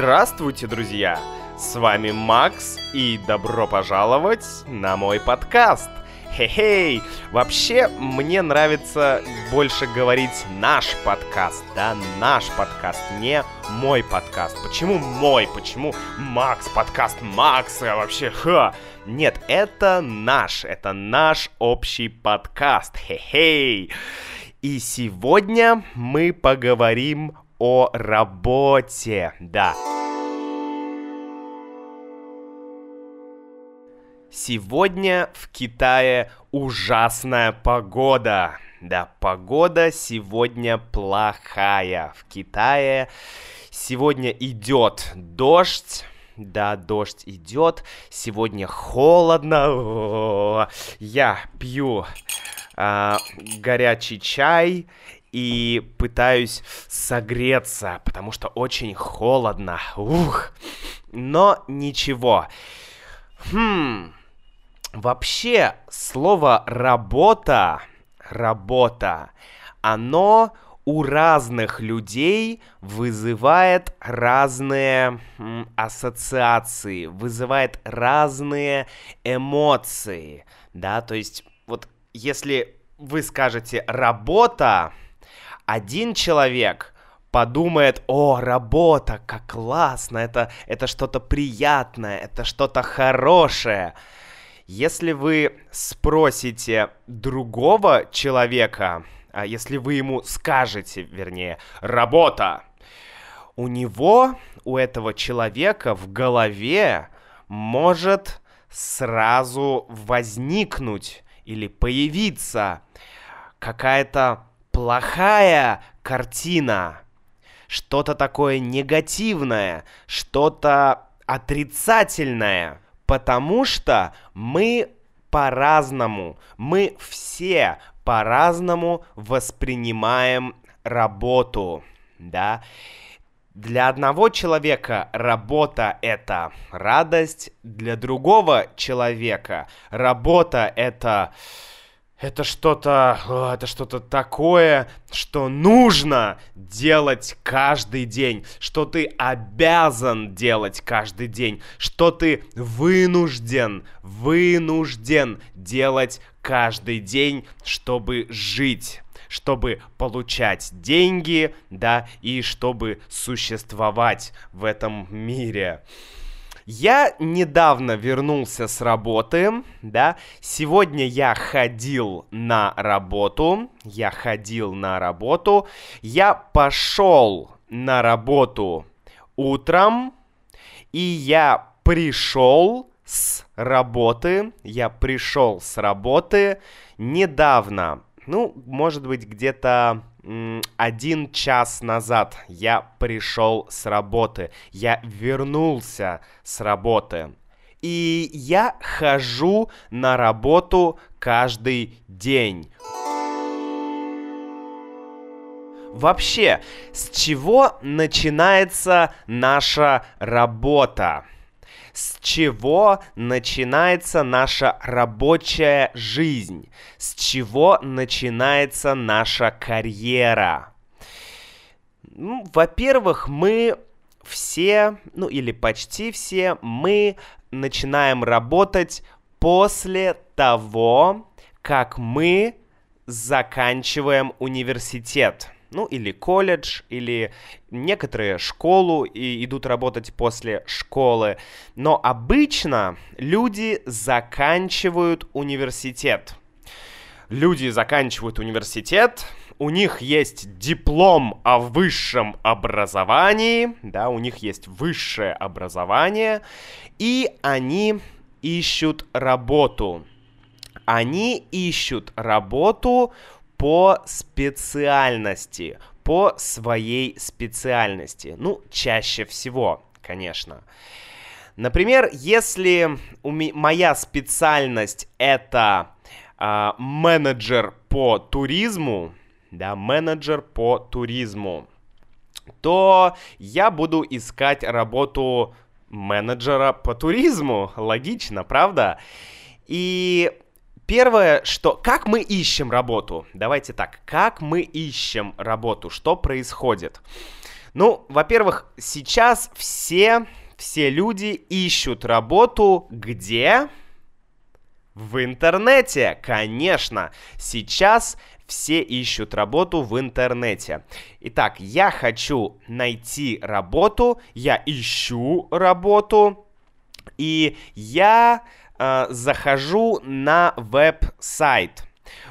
Здравствуйте, друзья! С вами Макс, и добро пожаловать на мой подкаст. Хе-хей! Вообще, мне нравится больше говорить наш подкаст, да, наш подкаст, не мой подкаст. Почему мой? Почему Макс, подкаст Макс? А вообще, ха! Нет, это наш, это наш общий подкаст. Хе-хей! И сегодня мы поговорим о работе, да. Сегодня в Китае ужасная погода. Да, погода сегодня плохая. В Китае сегодня идет дождь. Да, дождь идет. Сегодня холодно. Я пью а, горячий чай и пытаюсь согреться, потому что очень холодно. Ух. Но ничего. Хм. Вообще, слово работа, работа, оно у разных людей вызывает разные ассоциации, вызывает разные эмоции, да, то есть вот если вы скажете работа, один человек подумает, о, работа, как классно, это, это что-то приятное, это что-то хорошее. Если вы спросите другого человека, а если вы ему скажете, вернее, работа, у него, у этого человека в голове может сразу возникнуть или появиться какая-то плохая картина, что-то такое негативное, что-то отрицательное, потому что мы по-разному, мы все по-разному воспринимаем работу, да. Для одного человека работа это радость, для другого человека работа это это что-то, это что-то такое, что нужно делать каждый день, что ты обязан делать каждый день, что ты вынужден, вынужден делать каждый день, чтобы жить чтобы получать деньги, да, и чтобы существовать в этом мире. Я недавно вернулся с работы, да, сегодня я ходил на работу, я ходил на работу, я пошел на работу утром, и я пришел с работы, я пришел с работы недавно, ну, может быть, где-то один час назад я пришел с работы, я вернулся с работы. И я хожу на работу каждый день. Вообще, с чего начинается наша работа? С чего начинается наша рабочая жизнь, с чего начинается наша карьера. Ну, во-первых, мы все, ну или почти все, мы начинаем работать после того, как мы заканчиваем университет ну или колледж, или некоторые школу и идут работать после школы. Но обычно люди заканчивают университет. Люди заканчивают университет, у них есть диплом о высшем образовании, да, у них есть высшее образование, и они ищут работу. Они ищут работу по специальности, по своей специальности. Ну, чаще всего, конечно. Например, если у моя специальность это э, менеджер по туризму, да, менеджер по туризму, то я буду искать работу менеджера по туризму. Логично, правда? И Первое, что... Как мы ищем работу? Давайте так. Как мы ищем работу? Что происходит? Ну, во-первых, сейчас все, все люди ищут работу где? В интернете, конечно. Сейчас все ищут работу в интернете. Итак, я хочу найти работу, я ищу работу, и я э, захожу на веб-сайт.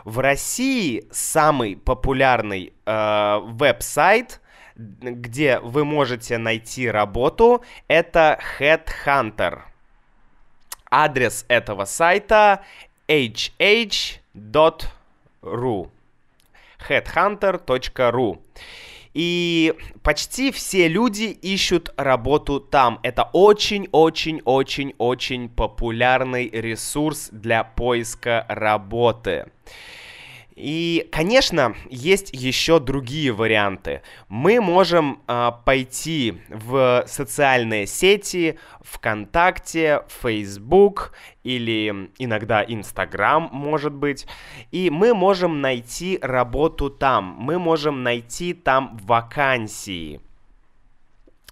В России самый популярный э, веб-сайт, где вы можете найти работу, это Headhunter. Адрес этого сайта hh.ru headhunter.ru и почти все люди ищут работу там. Это очень-очень-очень-очень популярный ресурс для поиска работы. И, конечно, есть еще другие варианты. Мы можем э, пойти в социальные сети, ВКонтакте, Facebook или иногда Инстаграм, может быть, и мы можем найти работу там. Мы можем найти там вакансии.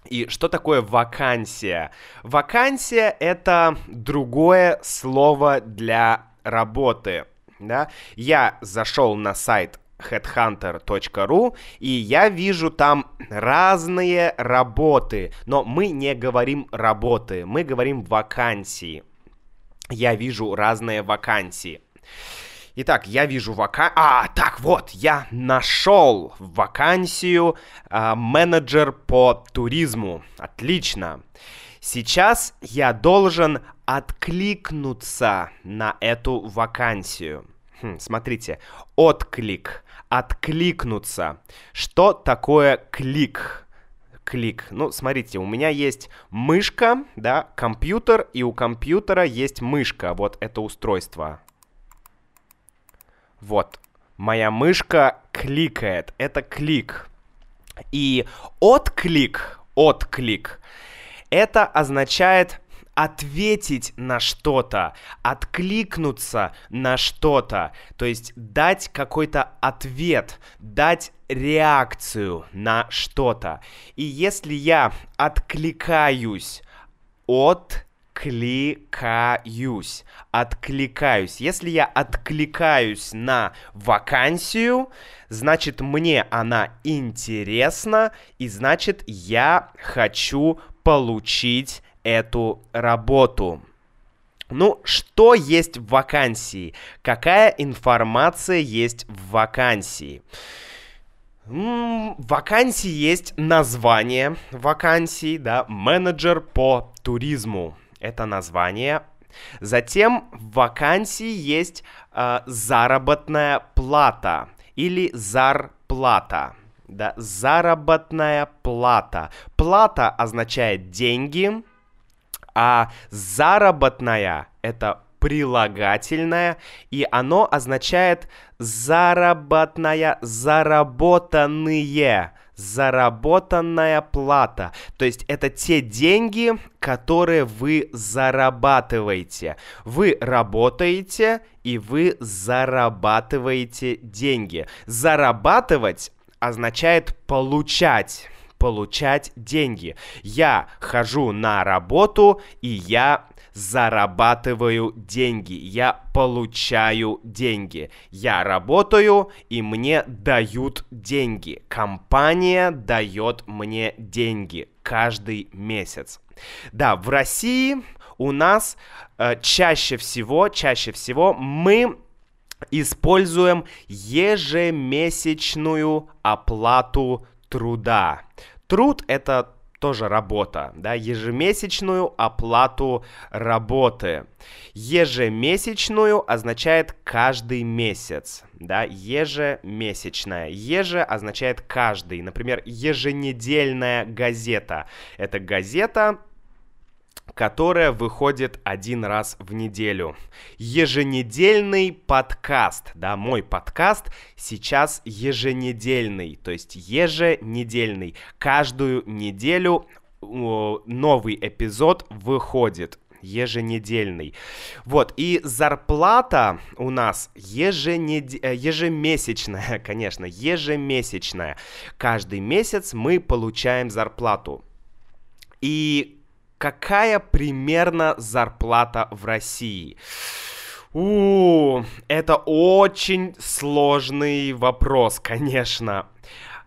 И что такое вакансия? Вакансия это другое слово для работы да, я зашел на сайт headhunter.ru, и я вижу там разные работы, но мы не говорим работы, мы говорим вакансии. Я вижу разные вакансии. Итак, я вижу вакансию... А, так вот, я нашел вакансию э, менеджер по туризму. Отлично. Сейчас я должен откликнуться на эту вакансию. Хм, смотрите, отклик, откликнуться. Что такое клик? Клик. Ну, смотрите, у меня есть мышка, да, компьютер, и у компьютера есть мышка. Вот это устройство. Вот. Моя мышка кликает. Это клик. И отклик, отклик, это означает ответить на что-то, откликнуться на что-то, то есть дать какой-то ответ, дать реакцию на что-то. И если я откликаюсь от откликаюсь. Откликаюсь. Если я откликаюсь на вакансию, значит мне она интересна, и значит я хочу получить эту работу. Ну, что есть в вакансии? Какая информация есть в вакансии? В вакансии есть название вакансии, да, менеджер по туризму. Это название. Затем в вакансии есть э, заработная плата или зарплата. Да, заработная плата. Плата означает деньги, а заработная это прилагательное, и оно означает заработная, заработанные, заработанная плата. То есть это те деньги, которые вы зарабатываете. Вы работаете, и вы зарабатываете деньги. Зарабатывать означает получать получать деньги. Я хожу на работу, и я зарабатываю деньги, я получаю деньги. Я работаю, и мне дают деньги. Компания дает мне деньги каждый месяц. Да, в России у нас э, чаще всего, чаще всего мы используем ежемесячную оплату труда. Труд это тоже работа, да, ежемесячную оплату работы. Ежемесячную означает каждый месяц, да, ежемесячная. Еже означает каждый. Например, еженедельная газета. Это газета, которая выходит один раз в неделю. Еженедельный подкаст, да, мой подкаст сейчас еженедельный, то есть еженедельный. Каждую неделю новый эпизод выходит. еженедельный. Вот, и зарплата у нас еженед... Э, ежемесячная, конечно, ежемесячная. Каждый месяц мы получаем зарплату. И какая примерно зарплата в России? У, это очень сложный вопрос, конечно.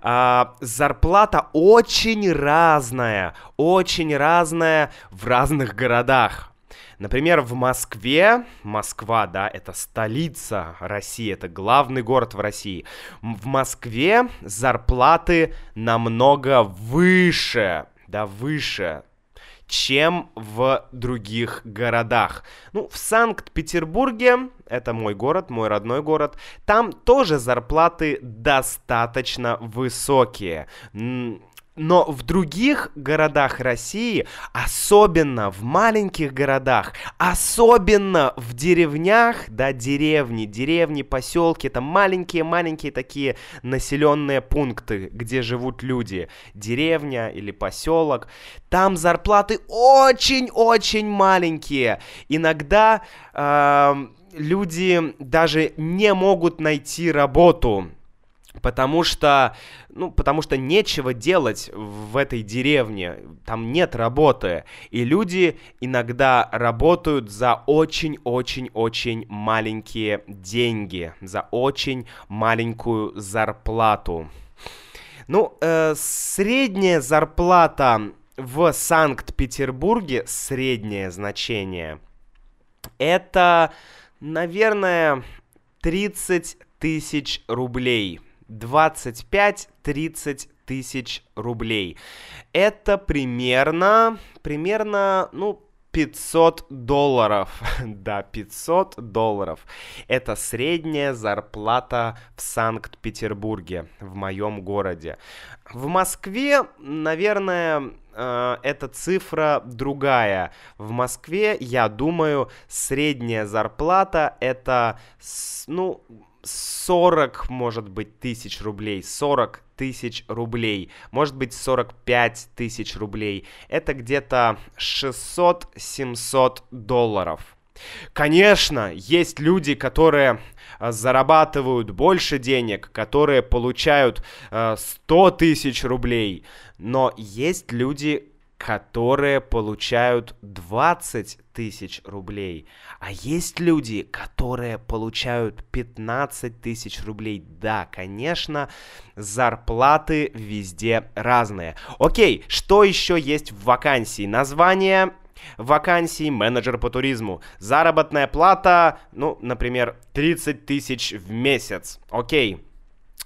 А, зарплата очень разная, очень разная в разных городах. Например, в Москве, Москва, да, это столица России, это главный город в России. В Москве зарплаты намного выше, да, выше чем в других городах. Ну, в Санкт-Петербурге, это мой город, мой родной город, там тоже зарплаты достаточно высокие. Но в других городах России, особенно в маленьких городах, особенно в деревнях, да, деревни, деревни, поселки, это маленькие-маленькие такие населенные пункты, где живут люди, деревня или поселок, там зарплаты очень-очень маленькие. Иногда э, люди даже не могут найти работу Потому что, ну, потому что нечего делать в этой деревне, там нет работы, и люди иногда работают за очень-очень-очень маленькие деньги, за очень маленькую зарплату. Ну, э, средняя зарплата в Санкт-Петербурге, среднее значение, это, наверное, 30 тысяч рублей – 25-30 тысяч рублей. Это примерно, примерно, ну, 500 долларов. да, 500 долларов. Это средняя зарплата в Санкт-Петербурге, в моем городе. В Москве, наверное, э, эта цифра другая. В Москве, я думаю, средняя зарплата это, ну, 40, может быть, тысяч рублей, 40 тысяч рублей, может быть, 45 тысяч рублей. Это где-то 600-700 долларов. Конечно, есть люди, которые э, зарабатывают больше денег, которые получают э, 100 тысяч рублей, но есть люди, которые получают 20 тысяч рублей. А есть люди, которые получают 15 тысяч рублей. Да, конечно, зарплаты везде разные. Окей, что еще есть в вакансии? Название вакансии менеджер по туризму. Заработная плата, ну, например, 30 тысяч в месяц. Окей.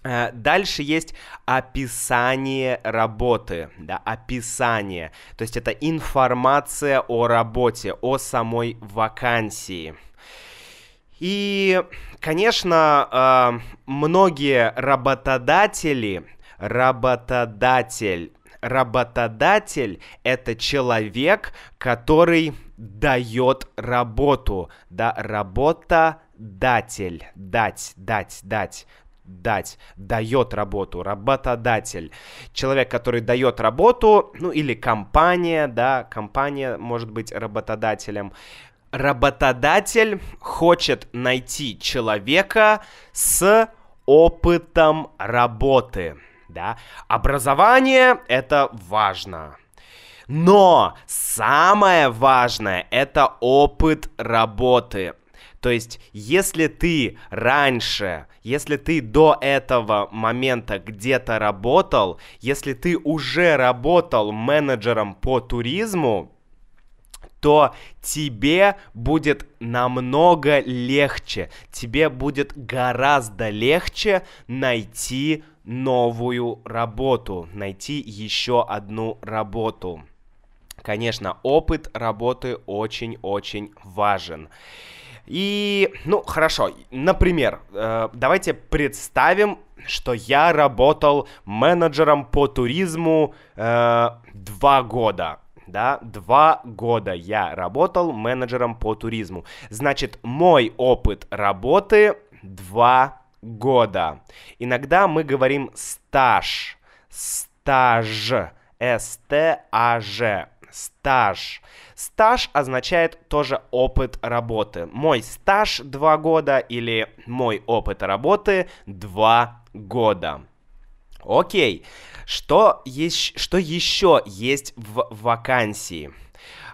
Э, дальше есть описание работы, да, описание, то есть это информация о работе, о самой вакансии. И, конечно, э, многие работодатели, работодатель, работодатель это человек, который дает работу, да, работодатель, дать, дать, дать дать, дает работу, работодатель. Человек, который дает работу, ну или компания, да, компания может быть работодателем. Работодатель хочет найти человека с опытом работы, да. Образование это важно. Но самое важное это опыт работы. То есть, если ты раньше, если ты до этого момента где-то работал, если ты уже работал менеджером по туризму, то тебе будет намного легче, тебе будет гораздо легче найти новую работу, найти еще одну работу. Конечно, опыт работы очень-очень важен. И, ну, хорошо, например, э, давайте представим, что я работал менеджером по туризму э, два года. Да, два года я работал менеджером по туризму. Значит, мой опыт работы два года. Иногда мы говорим стаж. Стаж. С-Т-А-Ж стаж. Стаж означает тоже опыт работы. Мой стаж 2 года или мой опыт работы 2 года. Окей, что, есть, что еще есть в вакансии?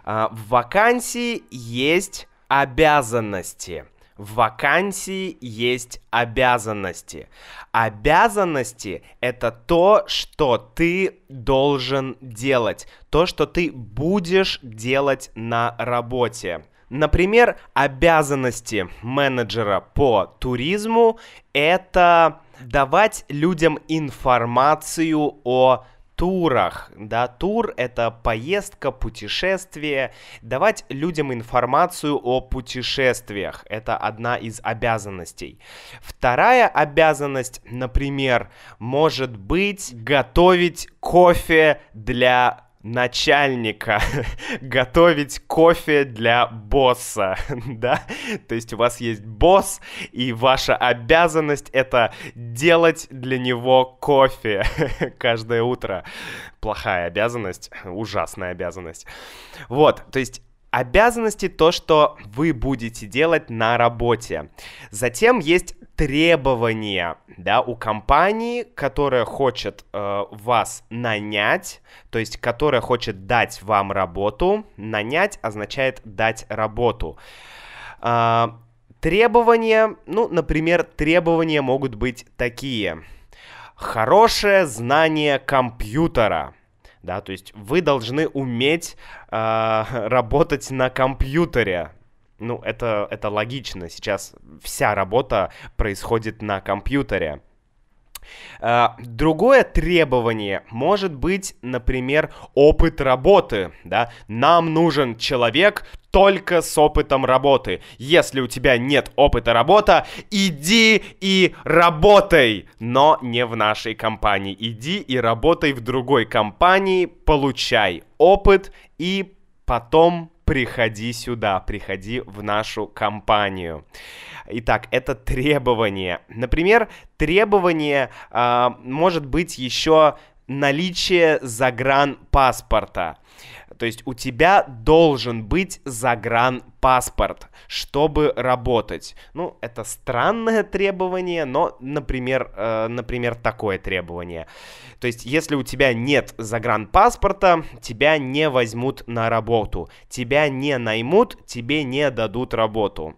А, в вакансии есть обязанности. В вакансии есть обязанности. Обязанности — это то, что ты должен делать, то, что ты будешь делать на работе. Например, обязанности менеджера по туризму — это давать людям информацию о турах, да, тур — это поездка, путешествие, давать людям информацию о путешествиях — это одна из обязанностей. Вторая обязанность, например, может быть готовить кофе для начальника готовить кофе для босса, да? То есть у вас есть босс, и ваша обязанность это делать для него кофе каждое утро. Плохая обязанность, ужасная обязанность. Вот, то есть Обязанности то, что вы будете делать на работе. Затем есть требования, да, у компании, которая хочет э, вас нанять, то есть которая хочет дать вам работу. Нанять означает дать работу. Э, требования, ну, например, требования могут быть такие. Хорошее знание компьютера да, то есть вы должны уметь э, работать на компьютере. Ну, это, это логично, сейчас вся работа происходит на компьютере. Uh, другое требование может быть, например, опыт работы, да, нам нужен человек только с опытом работы. Если у тебя нет опыта работы, иди и работай, но не в нашей компании. Иди и работай в другой компании, получай опыт и потом приходи сюда, приходи в нашу компанию. Итак, это требование. Например, требование э, может быть еще наличие загранпаспорта. То есть у тебя должен быть загранпаспорт, чтобы работать. Ну, это странное требование, но, например, э, например, такое требование. То есть, если у тебя нет загранпаспорта, тебя не возьмут на работу. Тебя не наймут, тебе не дадут работу.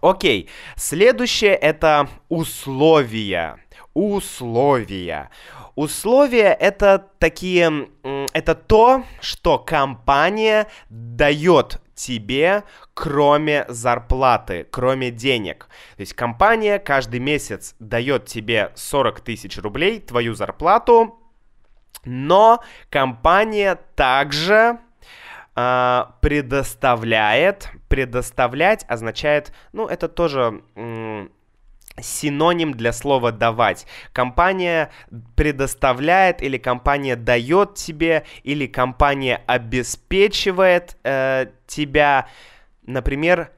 Окей, следующее это условия. Условия. Условия это такие, это то, что компания дает тебе, кроме зарплаты, кроме денег. То есть компания каждый месяц дает тебе 40 тысяч рублей, твою зарплату, но компания также э, предоставляет, предоставлять означает, ну, это тоже синоним для слова давать. Компания предоставляет или компания дает тебе или компания обеспечивает э, тебя, например,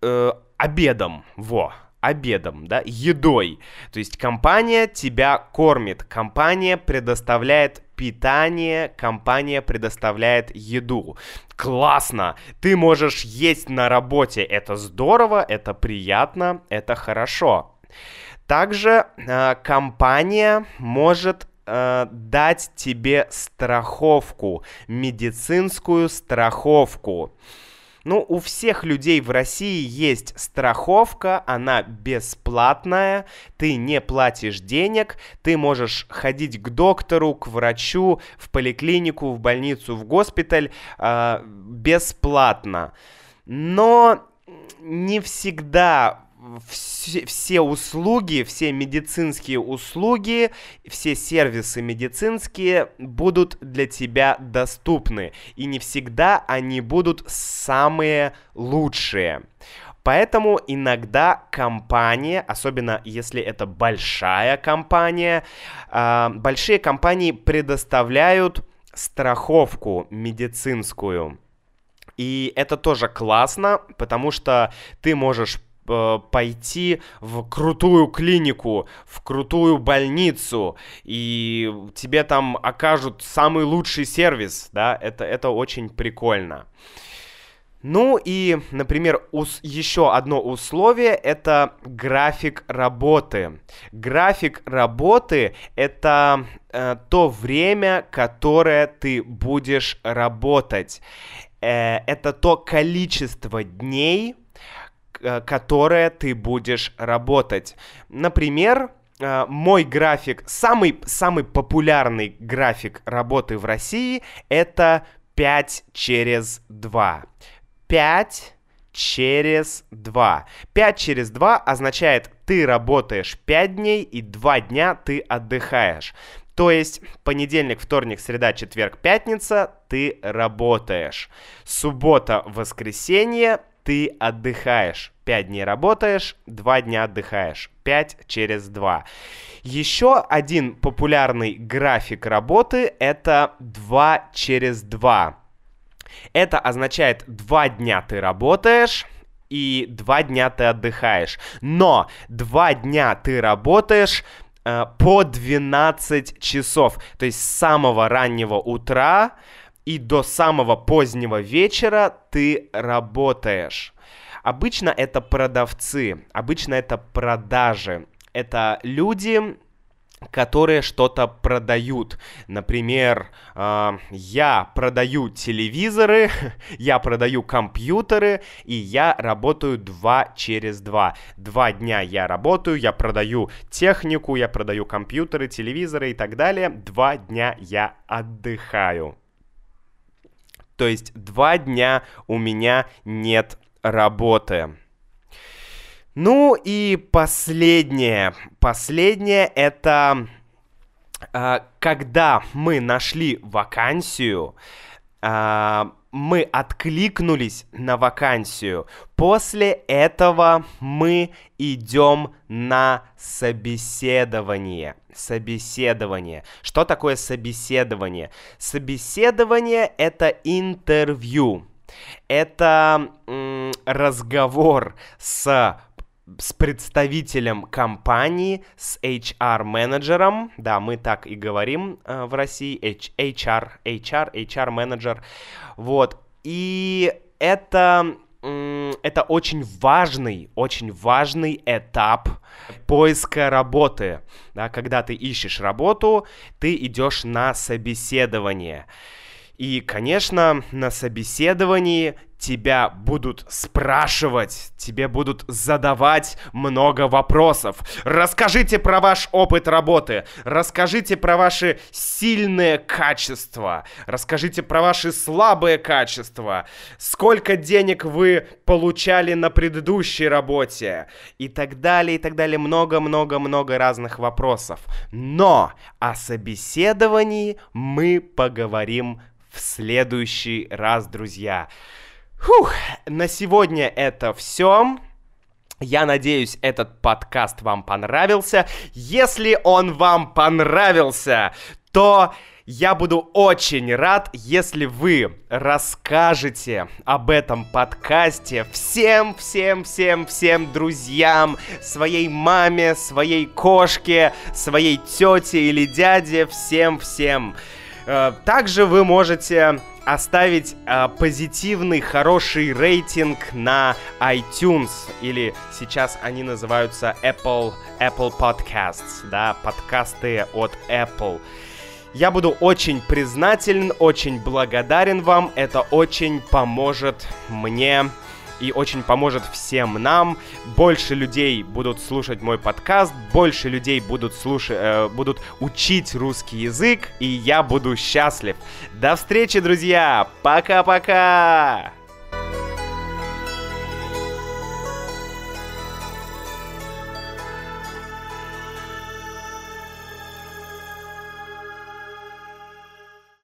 э, обедом. Во обедом, да, едой. То есть компания тебя кормит, компания предоставляет питание, компания предоставляет еду. Классно! Ты можешь есть на работе, это здорово, это приятно, это хорошо. Также э, компания может э, дать тебе страховку, медицинскую страховку. Ну, у всех людей в России есть страховка, она бесплатная, ты не платишь денег, ты можешь ходить к доктору, к врачу, в поликлинику, в больницу, в госпиталь э, бесплатно. Но не всегда все, все услуги, все медицинские услуги, все сервисы медицинские будут для тебя доступны. И не всегда они будут самые лучшие. Поэтому иногда компания, особенно если это большая компания, э, большие компании предоставляют страховку медицинскую. И это тоже классно, потому что ты можешь пойти в крутую клинику, в крутую больницу, и тебе там окажут самый лучший сервис, да, это, это очень прикольно. Ну и, например, ус- еще одно условие — это график работы. График работы — это э, то время, которое ты будешь работать. Э, это то количество дней, э, которое ты будешь работать. Например, э, мой график, самый, самый популярный график работы в России — это 5 через 2. 5 через 2. 5 через 2 означает, ты работаешь 5 дней и 2 дня ты отдыхаешь. То есть понедельник, вторник, среда, четверг, пятница ты работаешь. Суббота, воскресенье ты отдыхаешь. 5 дней работаешь, 2 дня отдыхаешь. 5 через 2. Еще один популярный график работы это 2 через 2. Это означает, два дня ты работаешь, и два дня ты отдыхаешь. Но два дня ты работаешь э, по 12 часов. То есть с самого раннего утра и до самого позднего вечера ты работаешь. Обычно это продавцы, обычно это продажи. Это люди, которые что-то продают. Например, э, я продаю телевизоры, я продаю компьютеры, и я работаю два через два. Два дня я работаю, я продаю технику, я продаю компьютеры, телевизоры и так далее. Два дня я отдыхаю. То есть два дня у меня нет работы. Ну и последнее. Последнее это э, когда мы нашли вакансию, э, мы откликнулись на вакансию. После этого мы идем на собеседование. Собеседование. Что такое собеседование? Собеседование это интервью. Это м, разговор с с представителем компании, с HR-менеджером, да, мы так и говорим э, в России, HR, HR, HR-менеджер, вот, и это, это очень важный, очень важный этап поиска работы, да, когда ты ищешь работу, ты идешь на собеседование, и, конечно, на собеседовании тебя будут спрашивать, тебе будут задавать много вопросов. Расскажите про ваш опыт работы, расскажите про ваши сильные качества, расскажите про ваши слабые качества, сколько денег вы получали на предыдущей работе и так далее, и так далее. Много-много-много разных вопросов. Но о собеседовании мы поговорим в следующий раз, друзья. Фух, на сегодня это все. Я надеюсь, этот подкаст вам понравился. Если он вам понравился, то я буду очень рад, если вы расскажете об этом подкасте всем, всем, всем, всем друзьям, своей маме, своей кошке, своей тете или дяде, всем, всем. Э, также вы можете оставить э, позитивный, хороший рейтинг на iTunes, или сейчас они называются Apple, Apple Podcasts, да, подкасты от Apple. Я буду очень признателен, очень благодарен вам, это очень поможет мне и очень поможет всем нам. Больше людей будут слушать мой подкаст, больше людей будут слушать, э, будут учить русский язык, и я буду счастлив. До встречи, друзья! Пока-пока!